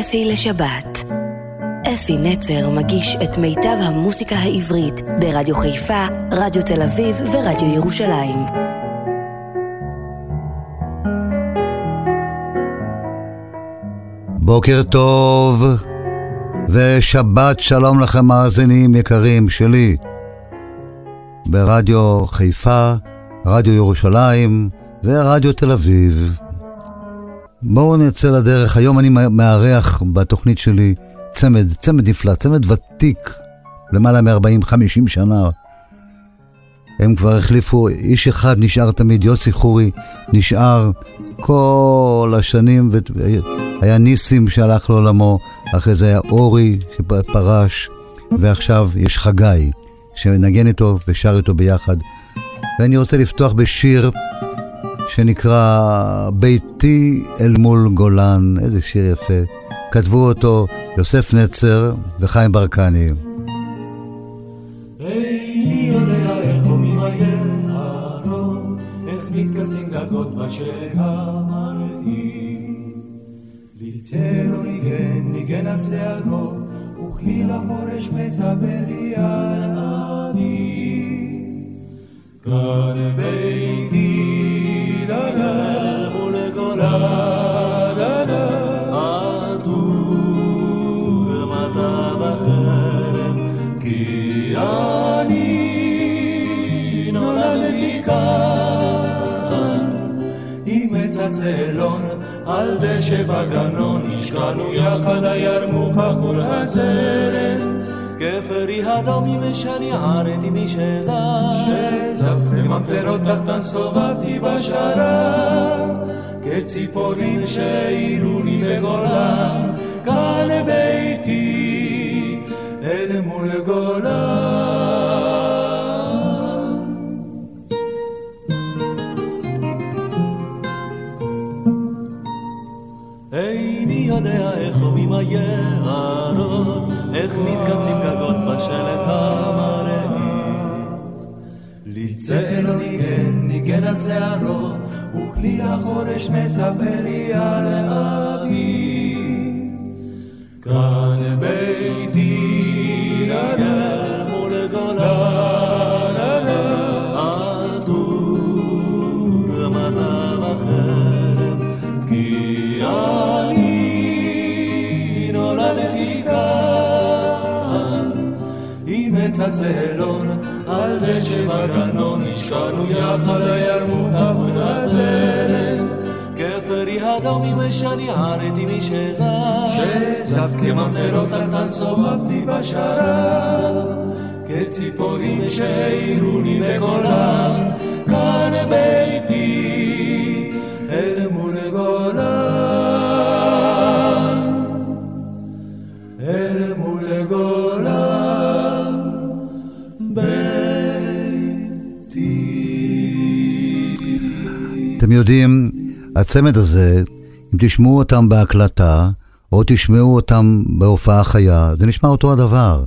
אפי לשבת. אפי נצר מגיש את מיטב המוסיקה העברית ברדיו חיפה, רדיו תל אביב ורדיו ירושלים. בוקר טוב ושבת שלום לכם מאזינים יקרים שלי ברדיו חיפה, רדיו ירושלים ורדיו תל אביב. בואו נצא לדרך. היום אני מארח בתוכנית שלי צמד, צמד נפלא, צמד ותיק, למעלה מ-40-50 שנה. הם כבר החליפו, איש אחד נשאר תמיד, יוסי חורי נשאר כל השנים, והיה ניסים שהלך לעולמו, אחרי זה היה אורי שפרש, ועכשיו יש חגי, שנגן איתו ושר איתו ביחד. ואני רוצה לפתוח בשיר שנקרא ביתי אל מול גולן, איזה שיר יפה. כתבו אותו יוסף נצר וחיים ברקני. גגות. כאן ביתי הצלון, על דשא בגנון, השקענו יחד הירמוך חור הזרם. גפרי אדום שאני ערתי משזר, שזף כממטרות תחתן סובבתי בשרב, כציפורים שהעירו לי בגולם, כאן ביתי אל מול גולם. איך מתכסים גגות בשלג המרעים. ליצא לו ניגן, על שערו, וכליל החורש מספר לי על אבי. עץ הצאלון, על דשא בגנון, השקענו יחד הירמוך עבוד הזרם. כפרי אדומים שאני ערתי משזר, שזב כממטרות תחתן סובבתי בשרב, כציפורים שהעירוני בקולם, כאן ביתי יודעים, הצמד הזה, אם תשמעו אותם בהקלטה, או תשמעו אותם בהופעה חיה, זה נשמע אותו הדבר.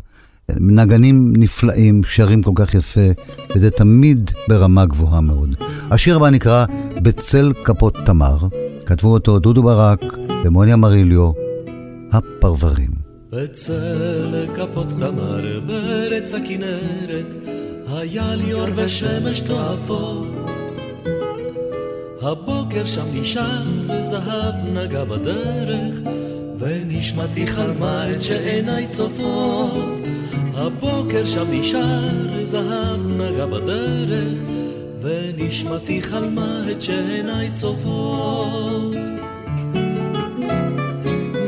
נגנים נפלאים, שרים כל כך יפה, וזה תמיד ברמה גבוהה מאוד. השיר הבא נקרא בצל כפות תמר, כתבו אותו דודו ברק ומוניה מריליו, הפרברים. בצל כפות תמר בארץ הכנרת, היה לי אור ושמש תועפות. הבוקר שם נשאר זהב נגע בדרך, ונשמתי חלמה את שעיניי צופות. הבוקר שם נשאר זהב נגע בדרך, ונשמתי חלמה את שעיניי צופות.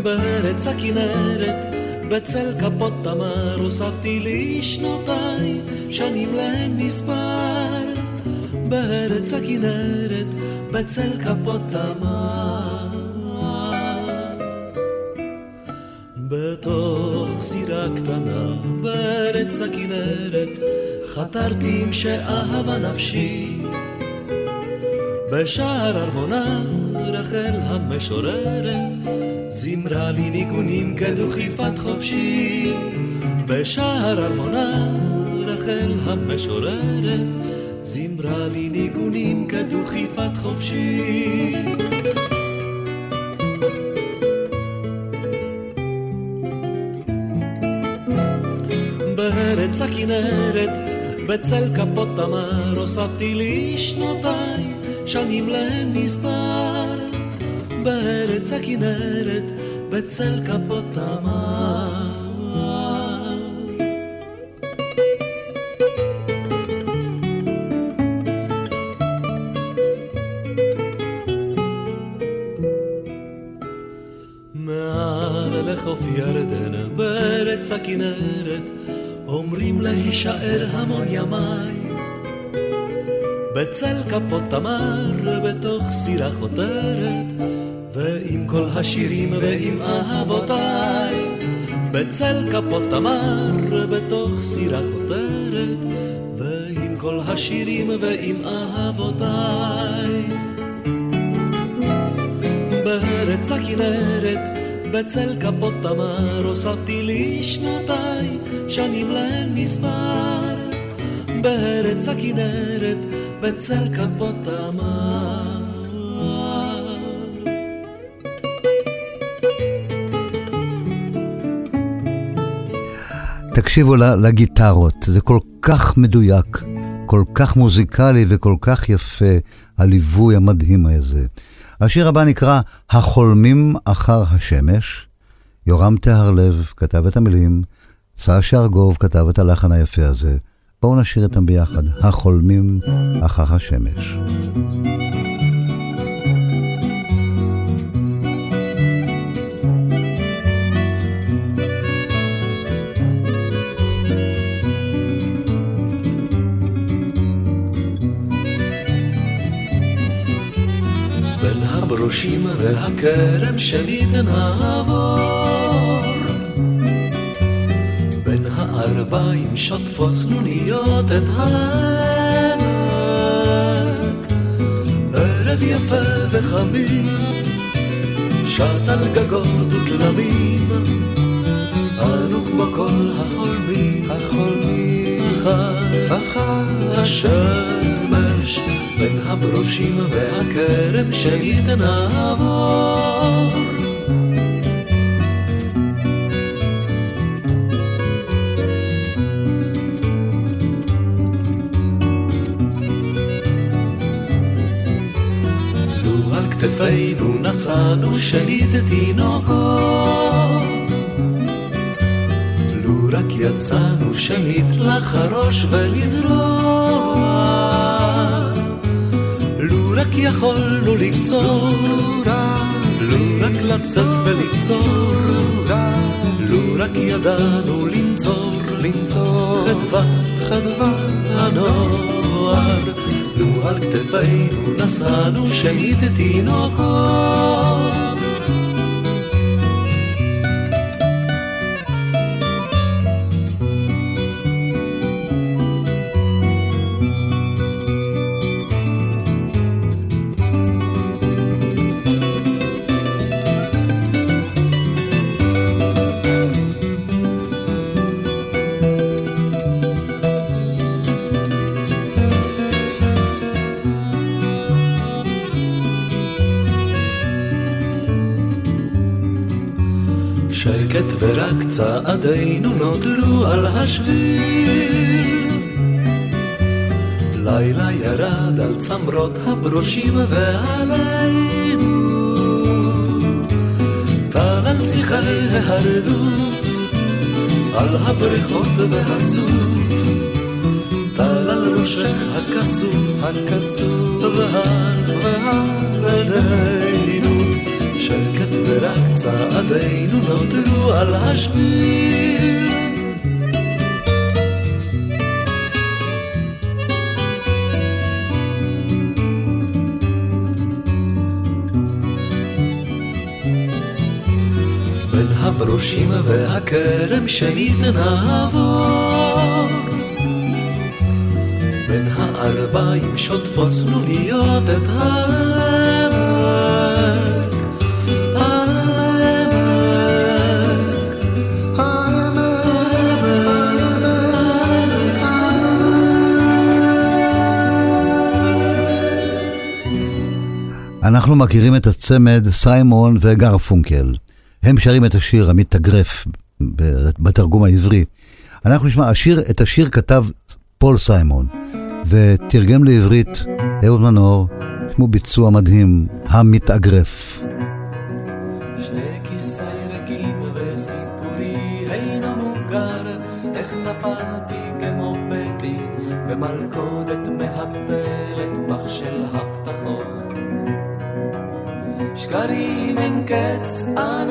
בארץ הכנרת, בצל כפות תמר, הוספתי לי שנותיי, שנים להן מספר. בארץ הכנרת, בצל כפות תמר. בתוך סירה קטנה בארץ הכנרת חתרתי עם שאהבה נפשי בשער ארמונה רחל המשוררת זימרה לי ניגונים כדוכיפת חופשי בשער ארמונה רחל המשוררת זימרה לי ניגונים כדו חיפת חופשי. בארץ הכנרת, בצל כפות תמר, הוספתי לי שנותיי, שנים להן מספר. בארץ הכנרת, בצל כפות תמר. הכנרת, אומרים להישאר המון ימיי. בצל כפות תמר, בתוך סירה חותרת, ועם כל השירים ועם אהבותיי. בצל כפות תמר, בתוך סירה חותרת, ועם כל השירים ועם אהבותיי. בארץ הכנרת, בצל כפות תמר הוספתי לי שנותיי, שנים להן מספר. בארץ הכנרת, בצל כפות תמר. תקשיבו לגיטרות, זה כל כך מדויק, כל כך מוזיקלי וכל כך יפה, הליווי המדהים הזה. השיר הבא נקרא "החולמים אחר השמש". יורם טהרלב כתב את המילים, סשה ארגוב כתב את הלחן היפה הזה. בואו נשאיר אותם ביחד, "החולמים אחר השמש". הברושים והכרם שלי תנעבור. בין הערביים שוטפות סנוניות את העמק. ערב יפה וחמים, שט על גגות ותלמים. אנו כמו כל החולמים, החולמים, אחר, אחר השמש. בין הברושים והכרם שאיתן נעבור. לו על כתפינו נשאנו שנית תינוקות, רק יצאנו שנית לחרוש ולזרוע. רק יכולנו לקצור, לו רק לצאת ולקצור, לו רק ידענו לנצור, חדוות, חדוות הנוער, לו על כתפינו נשאנו שנית תינוקות. צעדינו נותרו על השביל. לילה ירד על צמרות הברושים ועלינו, טל על שיחי ההרדוף, על הבריכות והסוף, טל על ראשך הכסוף, הכסוף, והר, והר עינינו. שקט ורק צעדינו נותרו על השביל. בין הברושים והכרם שניתן העבור. בין הערביים שוטפות צנוניות את העמק. אנחנו מכירים את הצמד סיימון וגרפונקל. הם שרים את השיר עמית תגרף בתרגום העברי. אנחנו נשמע, השיר, את השיר כתב פול סיימון, ותרגם לעברית אהוד מנור, כמו ביצוע מדהים, המתאגרף. שני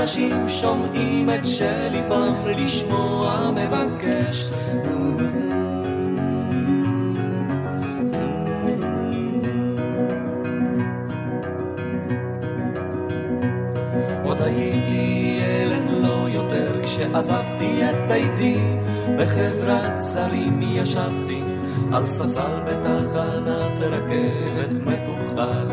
אנשים שומעים את שליבם לשמוע מבקש. עוד הייתי ילד לא יותר כשעזבתי את ביתי, בחברת שרים ישבתי על ספסל בתחנת רכבת מפוחד.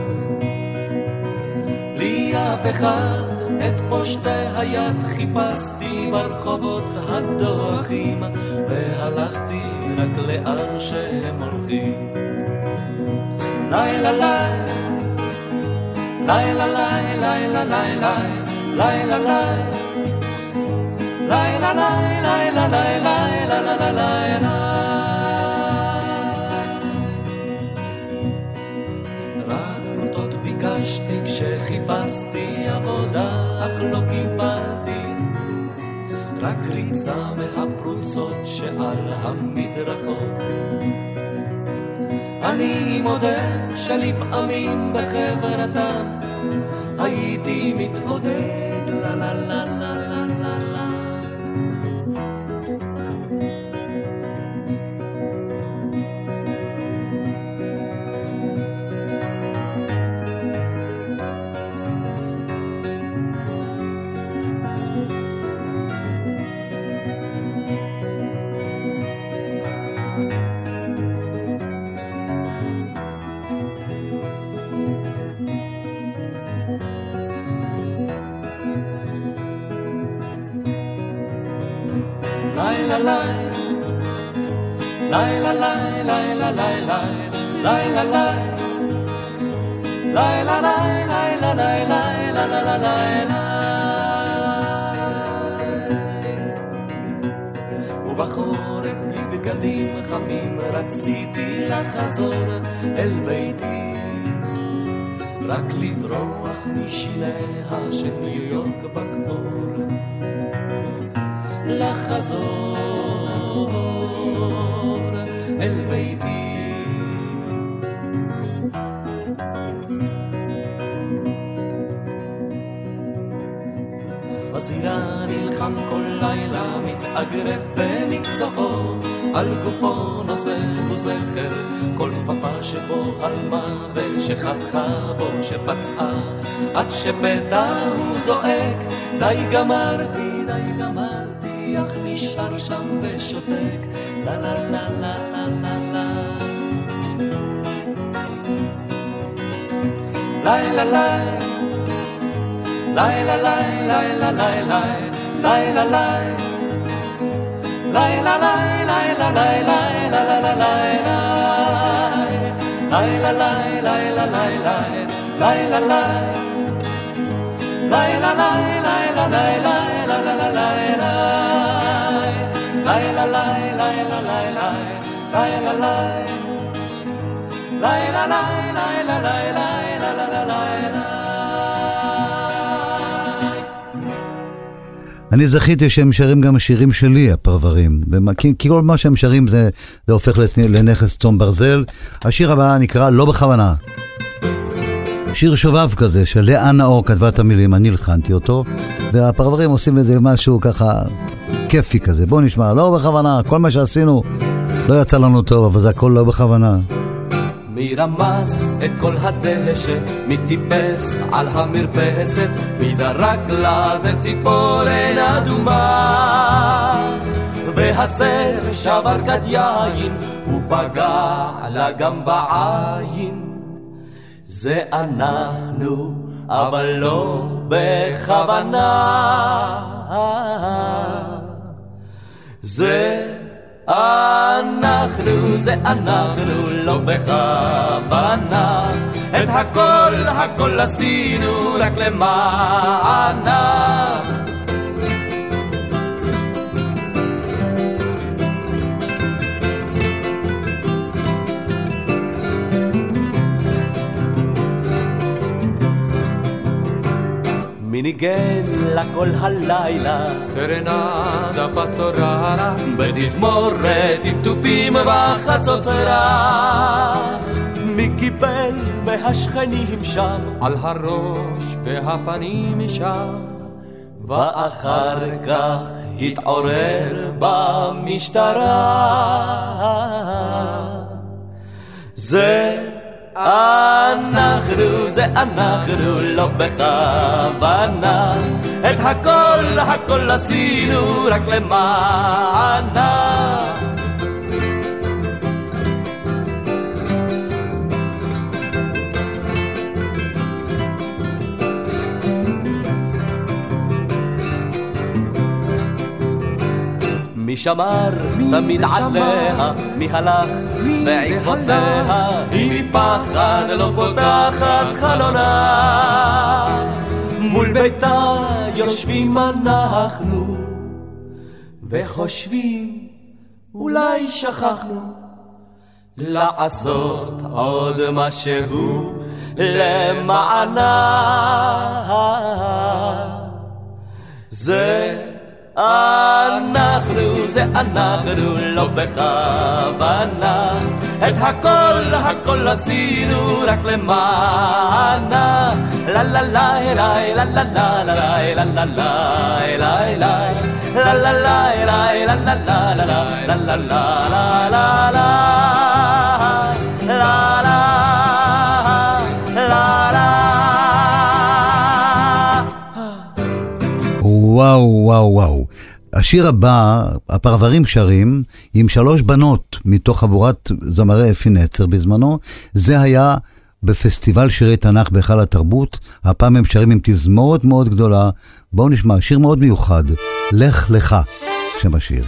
בלי אף אחד את פושטי היד חיפשתי ברחובות הדוחים והלכתי רק לאן שהם הולכים. לילה לילה לילה לילה לילה לילה לילה לילה לילה לילה לילה לילה ביקשתי כשחיפשתי עבודה, אך לא קיבלתי. רק ריצה מהפרוצות שעל המדרכות. אני מודה שלפעמים בחברתם הייתי מתעודד, לה לה לה ובחורף בלי בגדים חמים רציתי לחזור אל ביתי. רק לברוח משיניה של ניו יורק בכפור לחזור אל ביתי. בזירה נלחם כל לילה, מתאגרף במקצועו, על גופו נושא הוא זכר, כל כפפה שבו עלמה ושחתכה בו שפצעה, עד שפתע הוא זועק, די גמרתי, די גמרתי, אך נשאר שם ושותק, la la la אני זכיתי שהם שרים גם שירים שלי, הפרברים. כי, כל מה שהם שרים זה, זה הופך לנכס צום ברזל. השיר הבא נקרא לא בכוונה. שיר שובב כזה, שלאה נאור כתבה את המילים, אני הלחנתי אותו, והפרברים עושים איזה משהו ככה כיפי כזה. בואו נשמע, לא בכוונה, כל מה שעשינו לא יצא לנו טוב, אבל זה הכל לא בכוונה. מי רמס את כל הדשא? מי טיפס על המרפסת? מי זרק לזר ציפורן אדומה? והסר שבר כד יין ופגע לה גם בעין. זה אנחנו, אבל לא בכוונה. זה אנחנו זה אנחנו לא בכוונה. את הכל הכל עשינו רק למענה ניגן לה כל הלילה. סרנדה פסטורלה, בתזמורת עם תופים וחצוצרה. מי קיבל מהשכנים שם? על הראש והפנים שם. ואחר כך התעורר במשטרה. זה אנחנו, זה אנחנו, לא בכוונה. את הכל, הכל עשינו רק למענה. שמר תמיד עליה, מי הלך בעקבותיה, היא מפחד לא פותחת חלונה. מול ביתה יושבים אנחנו, וחושבים אולי שכחנו לעשות עוד משהו למענה. זה אנחנו זה אנחנו לא בכוונה את הכל הכל עשינו רק למענה לה לה לה אליי לה לה לה לה לה לה לה אליי לה לה לה אליי לה לה לה לה לה לה לה לה לה וואו, וואו, וואו. השיר הבא, הפרברים שרים, עם שלוש בנות מתוך חבורת זמרי אפי נצר בזמנו, זה היה בפסטיבל שירי תנ"ך בהיכל התרבות, הפעם הם שרים עם תזמורת מאוד גדולה. בואו נשמע, שיר מאוד מיוחד, לך לך, שם השיר.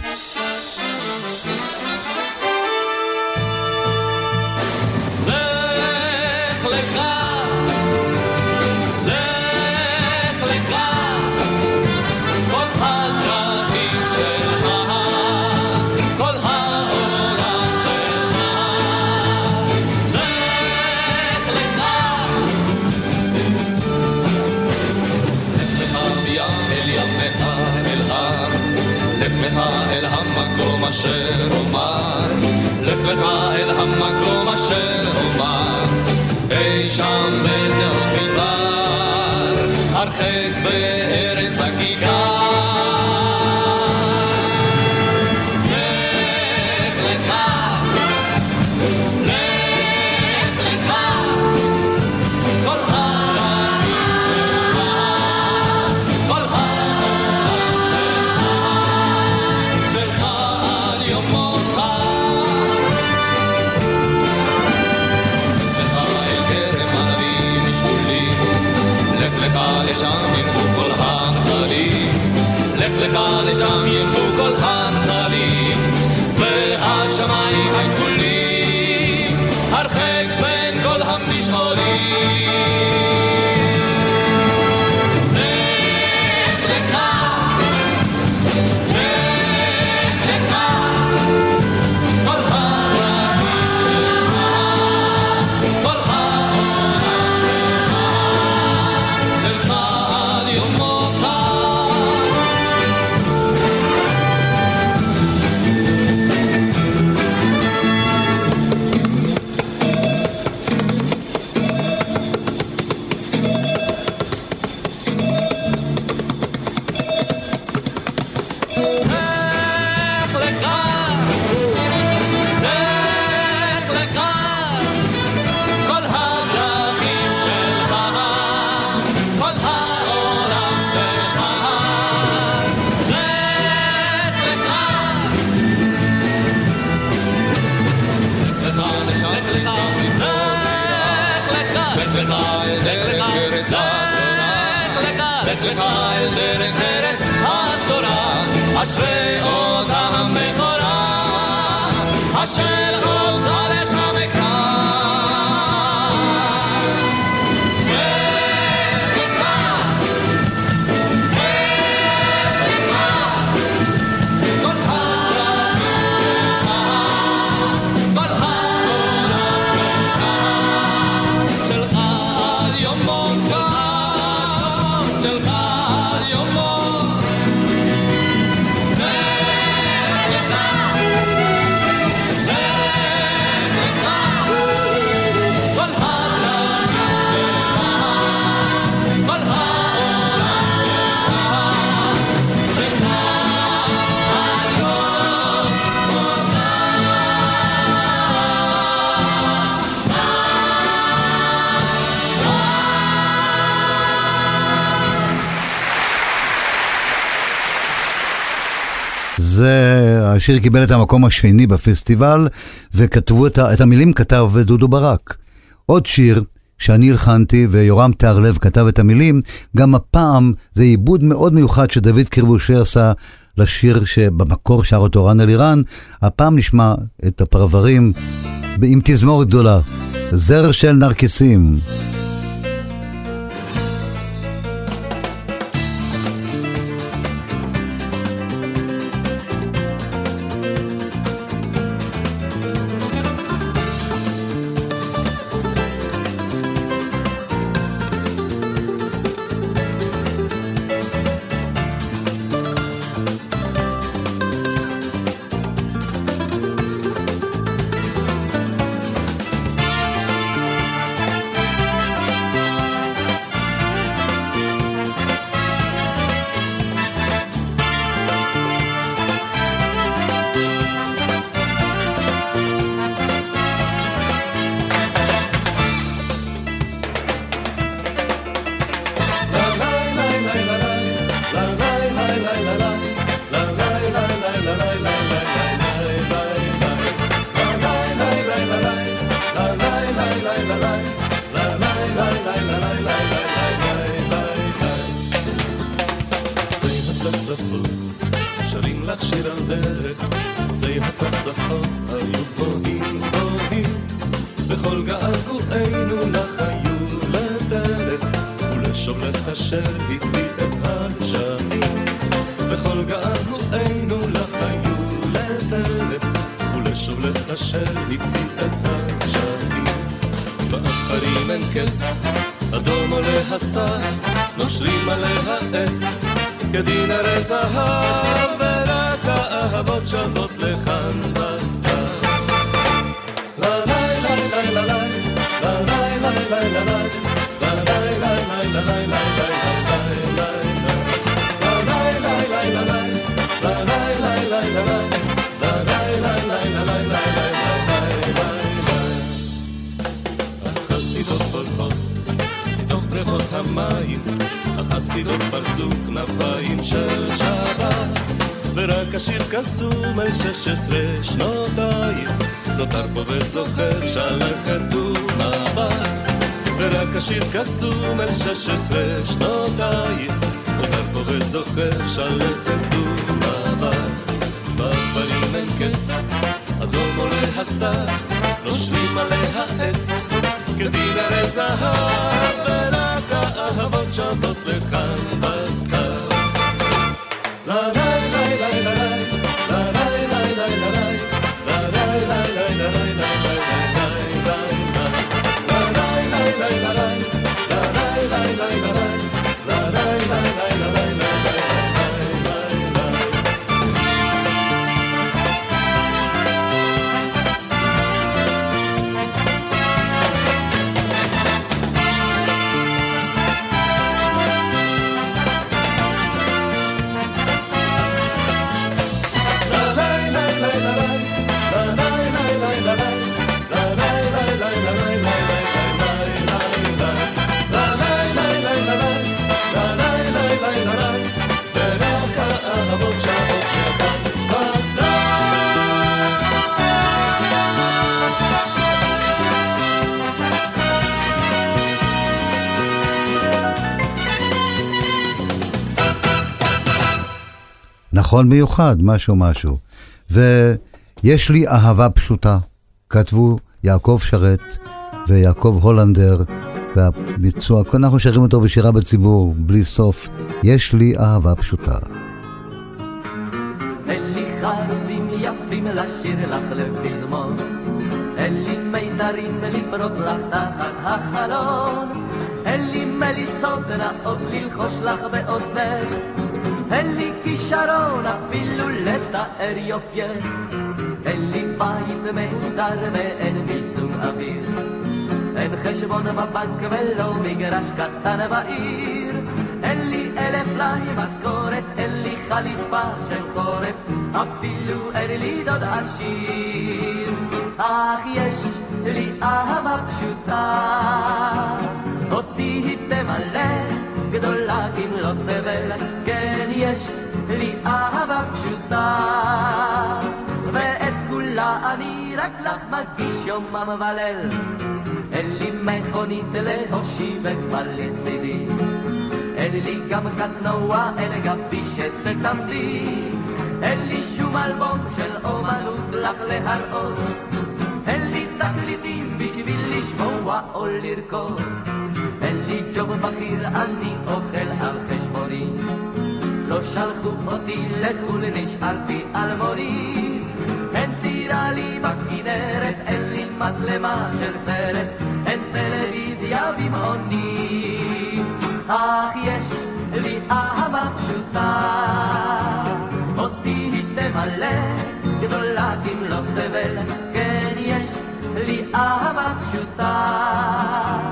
זה, השיר קיבל את המקום השני בפסטיבל, וכתבו את, את המילים כתב דודו ברק. עוד שיר שאני הלחנתי ויורם תיארלב כתב את המילים, גם הפעם זה עיבוד מאוד מיוחד שדוד קרבושי עשה לשיר שבמקור שר אותו רן אלירן. הפעם נשמע את הפרברים עם תזמורת גדולה, זר של נרקיסים. לכל געגוענו לחיוב, לדרך, ולשומרך אשר הציל את הדשנים. וכל געגוענו לחיוב, לדרך, ולשומרך אשר הציל את הדשנים. באפרים אין קץ, אדום עולה הסתר, נושרים עליה עץ, כדין הרי זהב, ורק האהבות שבות לך. כנפיים של שבת, ורק השיר קסום על שש עשרה שנותייך, נותר פה וזוכר שלכת ומבט. ורק השיר קסום על שש עשרה שנותייך, נותר פה וזוכר שלכת ומבט. בדברים אין קץ, אדום עולה הסתר, נושרים עליה עץ, כדין הרי זהב, ורק האהבות שבות לכאן בסתר. נכון מיוחד, משהו משהו. ויש לי אהבה פשוטה, כתבו יעקב שרת ויעקב הולנדר, והביצוע, אנחנו שרים אותו בשירה בציבור, בלי סוף. יש לי אהבה פשוטה. לשיר לך לפזמון, אין לי מיתרים לפרוט לך תחת החלון, אין לי מליצות נאות ללחוש לך באוזנך. אין לי כישרון אפילו לתאר יופייך, אין לי בית מהודר ואין מיזוג אוויר. אין חשבון בבנק ולא מגרש קטן בעיר. אין לי אלף לי משכורת, אין לי חליפה של חורף, אפילו אין לי דוד עשיר. אך יש לי אהבה פשוטה, תבל, כן יש לי אהבה פשוטה, ואת כולה אני רק לך מגיש יומם וליל. אין לי מכונית להושיבך כבר לצידי, אין לי גם קטנוע אל גבי שתצמדי, אין לי שום אלבום של אומנות לך להראות, אין לי תקליטים בשביל לשמוע או לרקוד. אין לי ג'וב בכיר, אני אוכל על חשבוני. לא שלחו אותי לחו"ל, נשארתי אלמוני. אין סירה לי בכנרת, אין לי מצלמה של סרט, אין טלוויזיה במעוני. אך יש לי אהבה פשוטה, אותי היא תמלא, גדולה תמלוך תבל, כן יש לי אהבה פשוטה.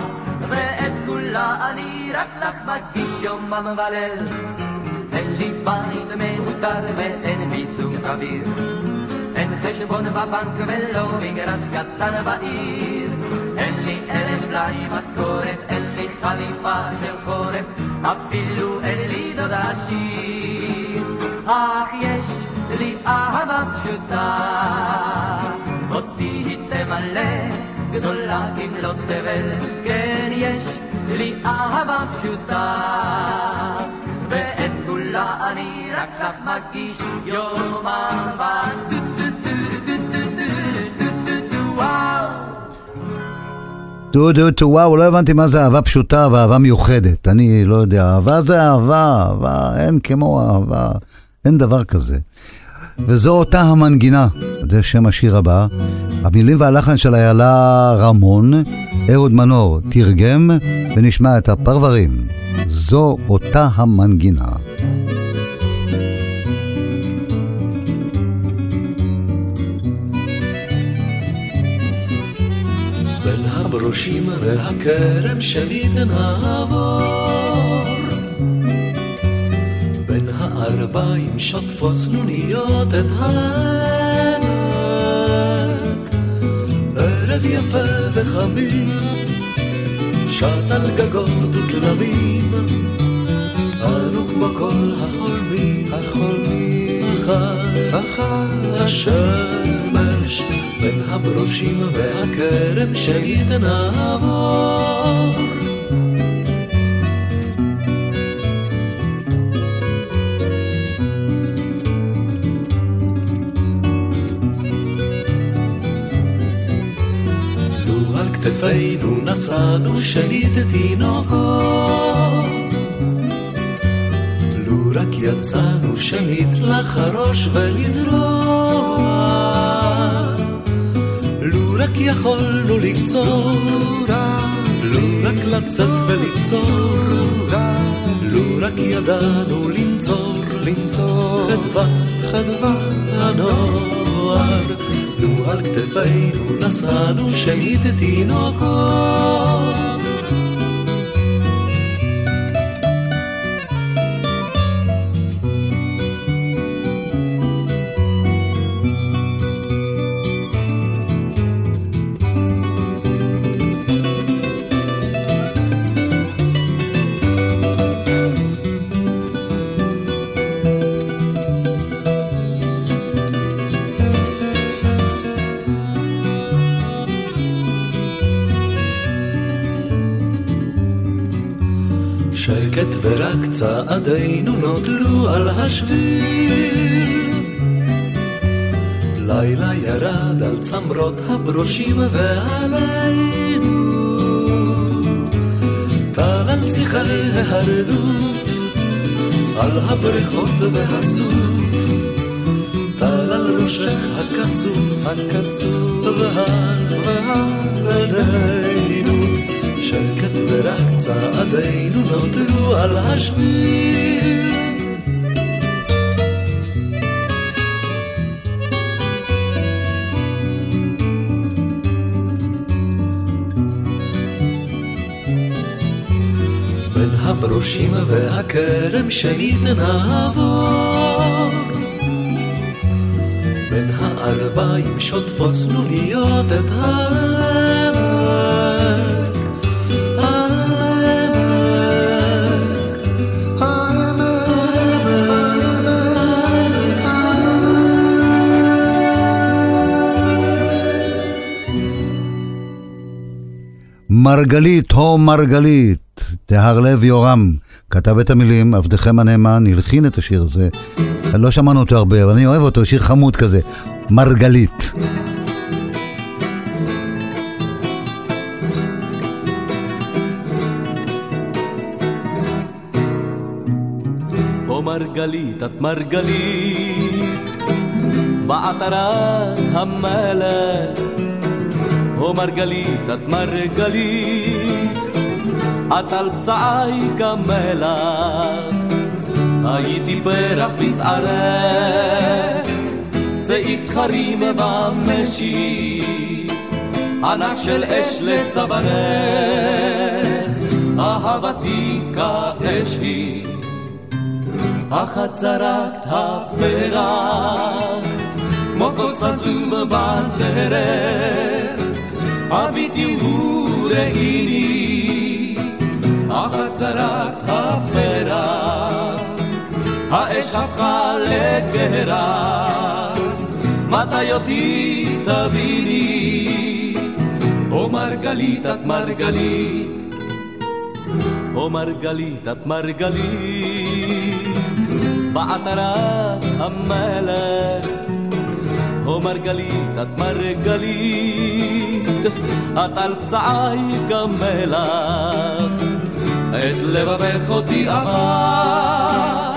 כולה אני רק לך מגיש יומם וליל. אין לי בית מהותר ואין מיסוג אוויר. אין חשבון בבנק ולא מגרש קטן בעיר. אין לי אלף בלי משכורת, אין לי חליפה של חורף, אפילו אין לי דודה שיר. אך יש לי אהבה פשוטה, אותי היא תמלא. גדולה כמלוא תבל, כן יש לי אהבה פשוטה. ואת כולה אני רק לך מגיש יום אהבה. טו דו טו וואו, לא הבנתי מה זה אהבה פשוטה ואהבה מיוחדת. אני לא יודע, אהבה זה אהבה, אהבה אין כמו אהבה, אין דבר כזה. וזו אותה המנגינה, זה שם השיר הבא. המילים והלחן של איילה רמון, אהוד מנור תרגם ונשמע את הפרברים. זו אותה המנגינה. בין הברושים והכרם שלי תנעבור הערביים שוטפות סנוניות את העמק ערב יפה וחמים שט על גגות וכלבים אנו כמו כל החולמים החולמים אחר אחר השמש בין הברושים והכרם שלי כתפינו נשאנו שליט תינוקות. לו רק יצאנו שליט לחרוש ולזרוע. לו רק יכולנו לקצור, לו רק לצאת ולקצור, לו רק ידענו לנצור, חדווה, חדווה הנוער. לו על כתפינו נשאנו שליט תינוקות. צעדינו נותרו על השביל. לילה ירד על צמרות הברושים ועלינו. טל על שיחי ההרדוף, על הבריכות והסוף. טל על ראשך הכסוף, הכסוף והר והר. שקט ורק צעדינו נותרו על השביל. בין הברושים והכרם שלי נעבור בין הערביים שוטפות צנוניות את העמק מרגלית, הו מרגלית, תהרלב יורם. כתב את המילים, עבדכם הנאמן, הלחין את השיר הזה. לא שמענו אותו הרבה, אבל אני אוהב אותו, שיר חמוד כזה. מרגלית. מרגלית, את מרגלית, בעטרת המלך. או מרגלית, את מרגלית, את על פצעי כמלח. הייתי פרח בשערך, צעיף תחרים במשי, ענק של אש לצווארך, אהבתי כאש היא. החצרת הפרח, כמו כל סזום בדרך, הביטי וראיני, החצרת הפרח, האש הפכה לקרח, מתי אותי תביני, או מרגלית את מרגלית, או מרגלית את מרגלית. בעטרת המלך. או מרגלית, את מרגלית, את על פצעי כמלח. את לבבך אותי עבר,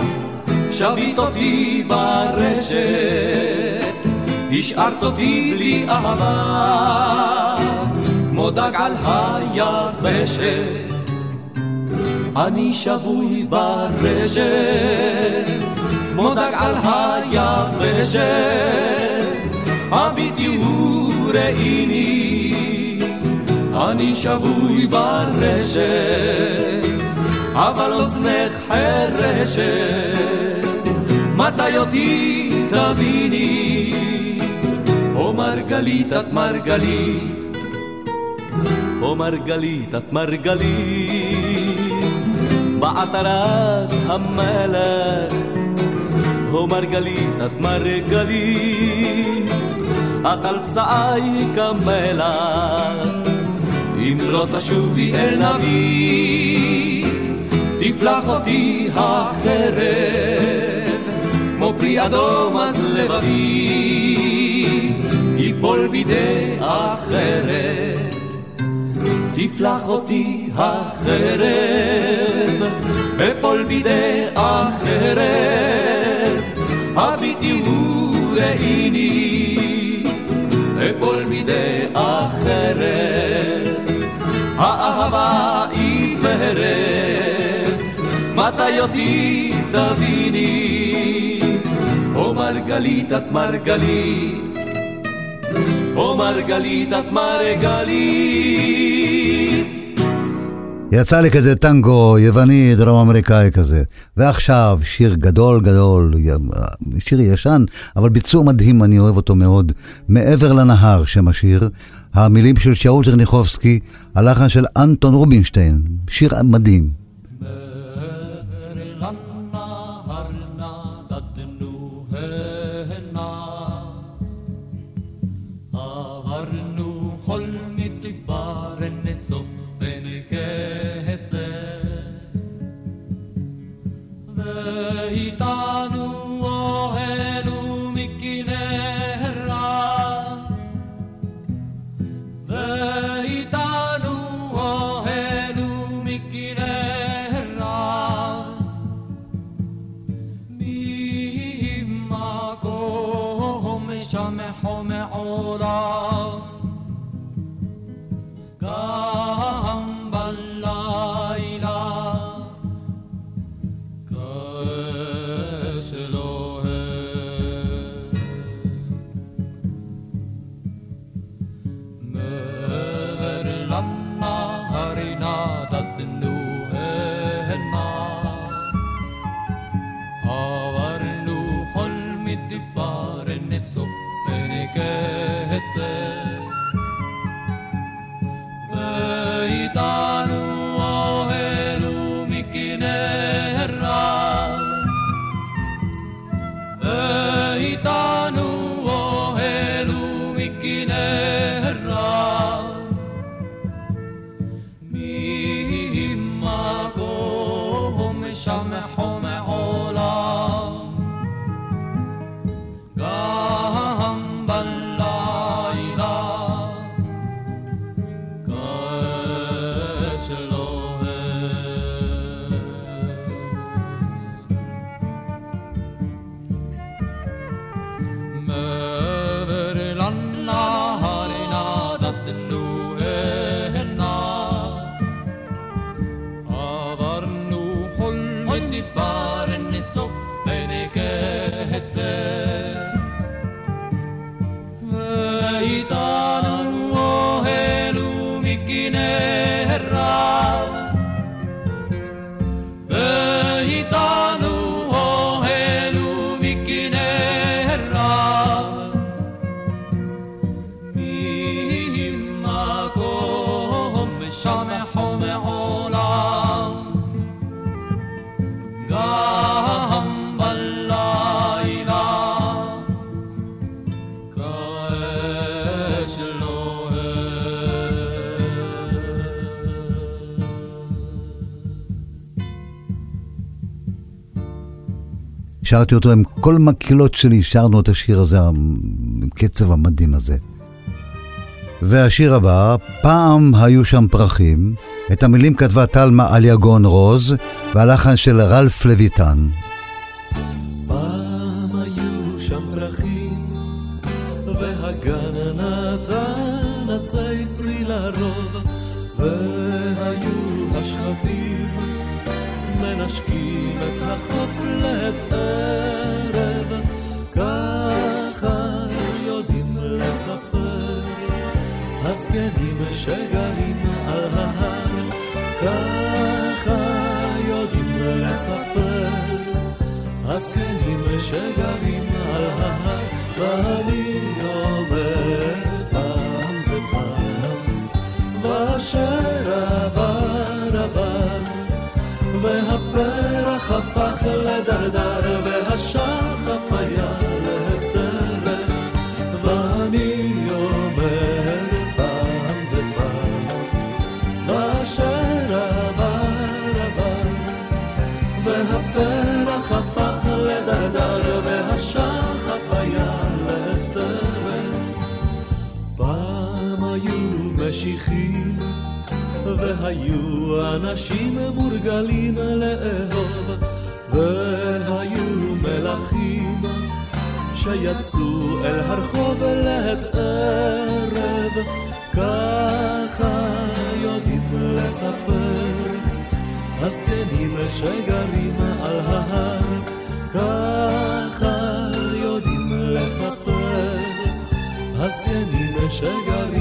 שבית אותי ברשת, השארת אותי בלי אהבה, כמו דג על היבשת. אני שבוי ברשת, כמו דג על היבשת, הביטי וראיני, אני שבוי ברשת, אבל אוזנך חרשת, מתי אותי תביני, או מרגלית את מרגלית, או מרגלית את מרגלית. בעטרת המלך. הו מרגלית, את מרגלית, את על פצעי כמלח. אם לא תשובי אל נביא, תפלח אותי החרב, כמו פרי אדום אז לבבי, ייפול בידי אחרת. תפלח אותי החרב, אפול בידי אחרת, הביטי וראיני, אפול בידי אחרת, האהבה עיוורת, מתי אותי תביני, או מרגלית את מרגלית, או מרגלית את מרגלית. יצא לי כזה טנגו יווני, דרום אמריקאי כזה. ועכשיו שיר גדול גדול, שיר ישן, אבל ביצוע מדהים, אני אוהב אותו מאוד. מעבר לנהר, שם השיר. המילים של שאול טרניחובסקי, הלחן של אנטון רובינשטיין. שיר מדהים. שרתי אותו עם כל מקהלות שלי, שרנו את השיר הזה, עם קצב המדהים הזה. והשיר הבא, פעם היו שם פרחים, את המילים כתבה טלמה על יגון רוז, והלחן של רלף לויטן. משיחים, והיו אנשים מורגלים לאהוב, והיו מלכים שיצאו אל הרחוב לעת ערב, ככה יודעים לספר, הזקנים שגרים על ההר, ככה יודעים לספר, הזקנים שגרים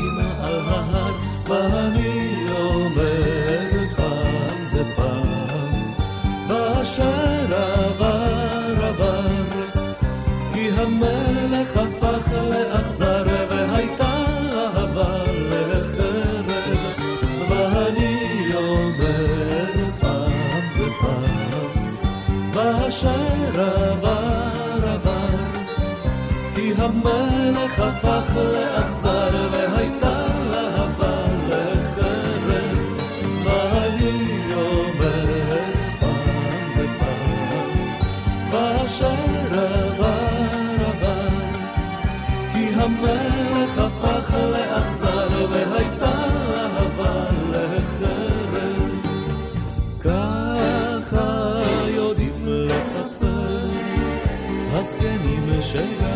שגרים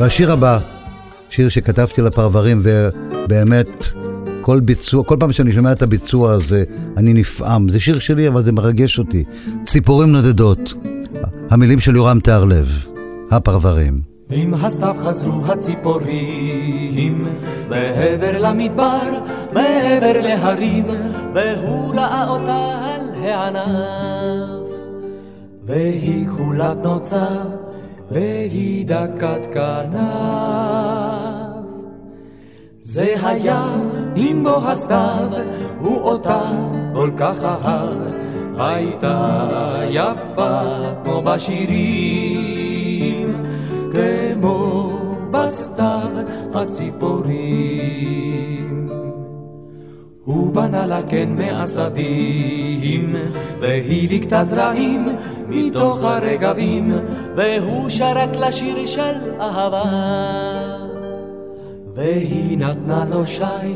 והשיר הבא, שיר שכתבתי לפרברים, ובאמת, כל ביצוע, כל פעם שאני שומע את הביצוע הזה, אני נפעם. זה שיר שלי, אבל זה מרגש אותי. ציפורים נודדות, המילים של יורם תיארלב, הפרברים. עם הסתיו חזרו הציפורים, מעבר למדבר, מעבר להרים, והוא ראה אותה על הענף. והיא כולת נוצה, והיא דקת כנף. זה היה עם בו הסתיו, הוא אותה כל כך אהב, הייתה יפה כמו בשירים. כמו בסתיו הציפורים. הוא בנה לה קן מעשבים, והיא ליקטה זרעים מתוך הרגבים, והוא שרק לשיר של אהבה. והיא נתנה לו שי,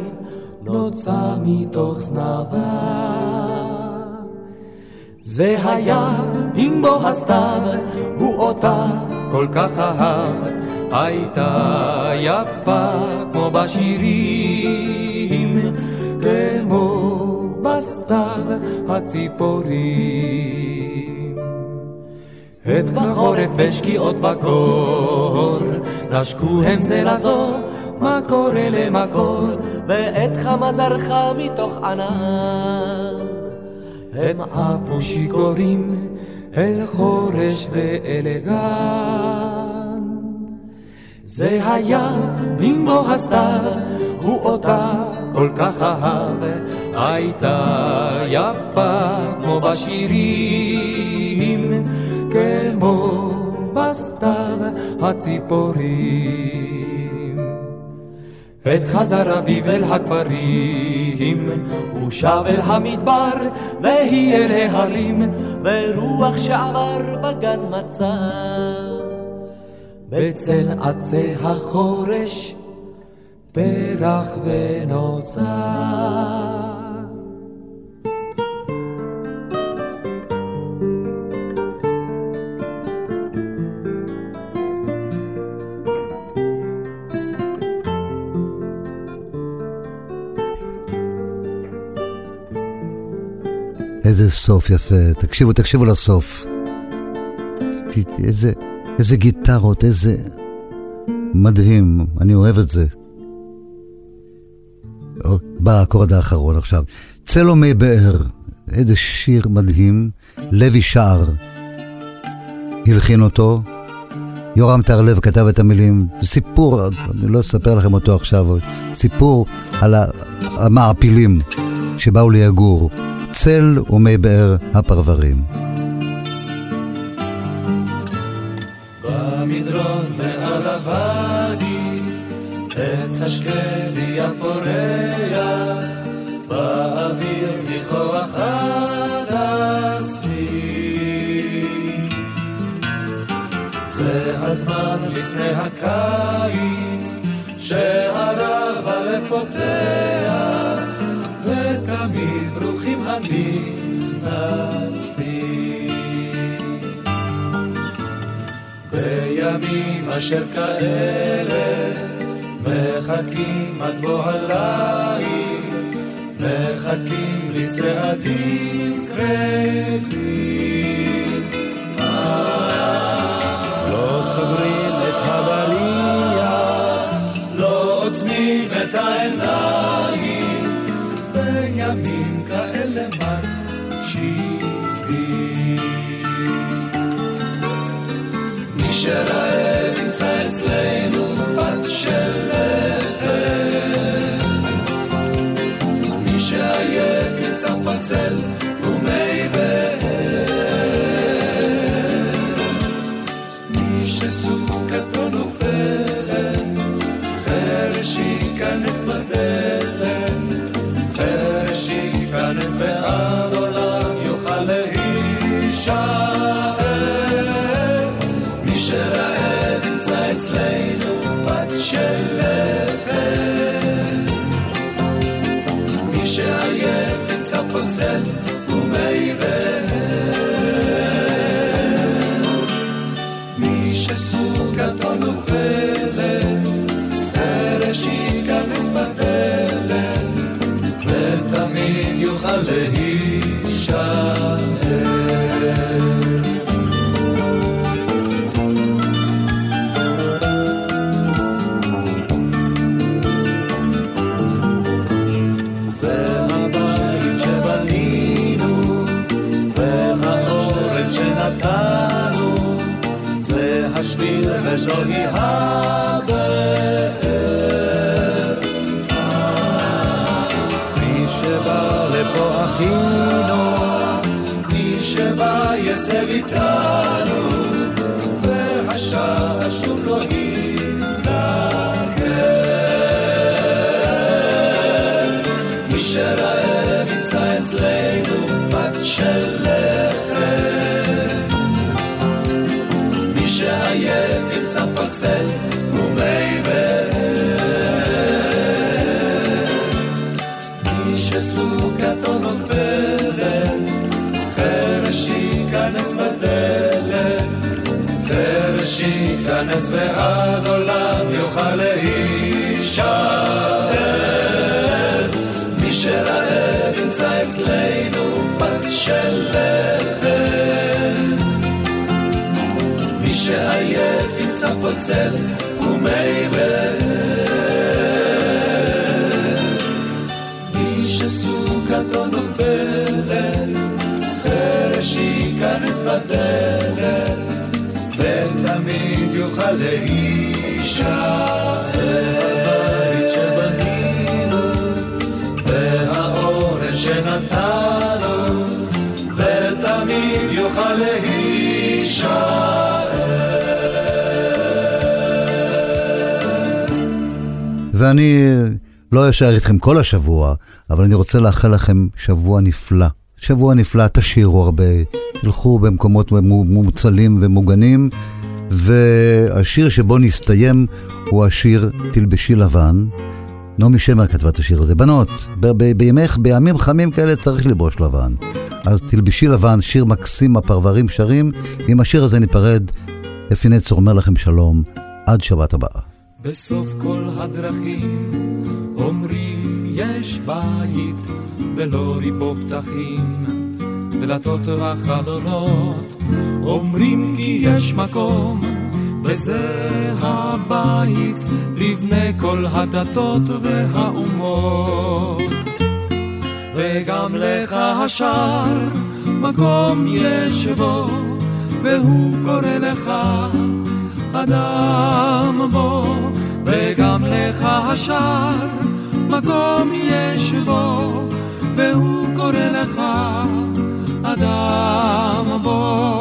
נוצה מתוך זנבה. זה היה עם בו הסתיו, הוא אותה כל כך אהב, הייתה יפה כמו בשירים, כמו בסתיו הציפורים. את בחורף בשקיעות בקור, נשקו הם זה לזו, מקור אלה מקור, ואת חמה זרחה מתוך ענן. הם עפו שיכורים אל חורש ואל גן. זה היה לא הסתיו, הוא אותה כל כך אהב, הייתה יפה כמו בשירים, כמו בסתיו הציפורים. עת חזר אביב אל הכפרים, הוא שב אל המדבר, והיא אל ההרים, ורוח שעבר בגן מצא. בצל עצי החורש פרח ונוצר. איזה סוף יפה. תקשיבו, תקשיבו לסוף. איזה, איזה גיטרות, איזה... מדהים, אני אוהב את זה. בא האקורד האחרון עכשיו. צלומי באר, איזה שיר מדהים, לוי שער. הלחין אותו, יורם טהרלב כתב את המילים, סיפור, אני לא אספר לכם אותו עכשיו, סיפור על המעפילים שבאו ליגור, צל ומי באר הפרברים. במדרון מעל הוואדי, עץ השקדי הפורח, באוויר ניחוח הדסים. זה הזמן לפני הקיץ, שהרב הלב פותח, ותמיד ברוכים הנכנסים. בימים אשר כאלה מחכים עד בוא הליל, מחכים לצעדים קרבים. לא סוגרים את הבריח, לא עוצמים את העיניים, בימים כאלה מקשיבים. שרעב ימצא אצלנו בת של לחם. מי שעייף ימצא פצל Che va je se ייכנס ועד עולם יוכל להישאר. מי שרעב ימצא אצלנו בת של לחם. שעייף ימצא פה צל ומילא מי ואני לא אשאר איתכם כל השבוע, אבל אני רוצה לאחל לכם שבוע נפלא. שבוע נפלא, תשאירו הרבה, תלכו במקומות מוצלים ומוגנים, והשיר שבו נסתיים הוא השיר תלבשי לבן. נעמי שמר כתבה את השיר הזה. בנות, בימך, בימים חמים כאלה צריך ללבוש לבן. אז תלבשי לבן, שיר מקסים, הפרברים שרים. עם השיר הזה ניפרד. אפי נצר אומר לכם שלום, עד שבת הבאה. בסוף כל הדרכים אומרים יש בית ולא ריבו פתחים, דלתות וחלונות אומרים כי יש מקום וזה הבית לבני כל הדתות והאומות. וגם לך השער מקום יש בו והוא קורא לך אדם בו, וגם לך השער מקום יש בו, והוא קורא לך אדם בו.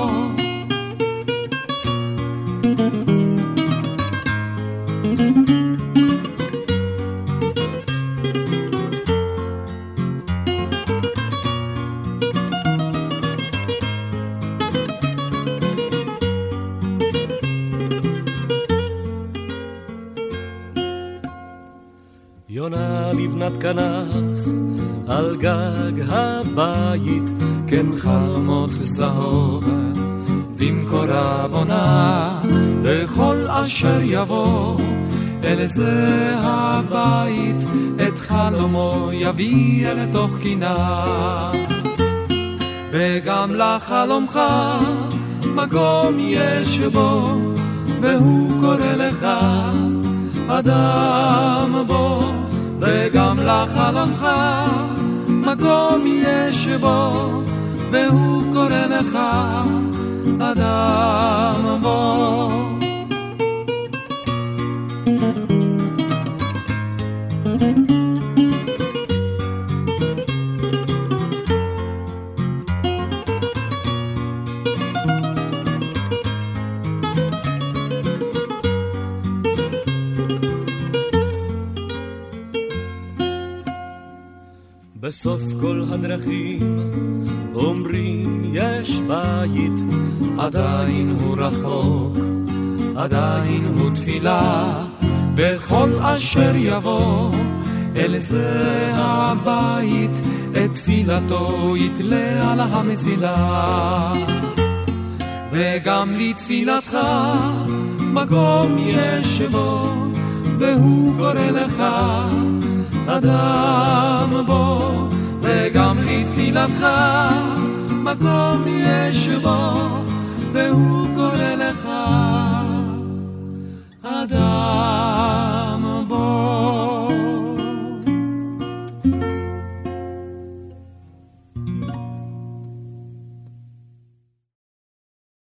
יונה לבנת כנף על גג הבית, כן חלומות זהוב במקורה בונה, וכל אשר יבוא אל זה הבית, את חלומו יביא אל תוך קינה. וגם לחלומך מקום יש בו, והוא קורא לך אדם בו. וגם לחלומך מקום יש בו, והוא קורא לך אדם בו. בסוף כל הדרכים אומרים יש בית, עדיין הוא רחוק, עדיין הוא תפילה, בכל אשר יבוא אל זה הבית, את תפילתו יתלה על המצילה. וגם לתפילתך מקום יש בו, והוא קורא לך אדם בו, וגם לתפילתך מקום יש בו, והוא קורא לך אדם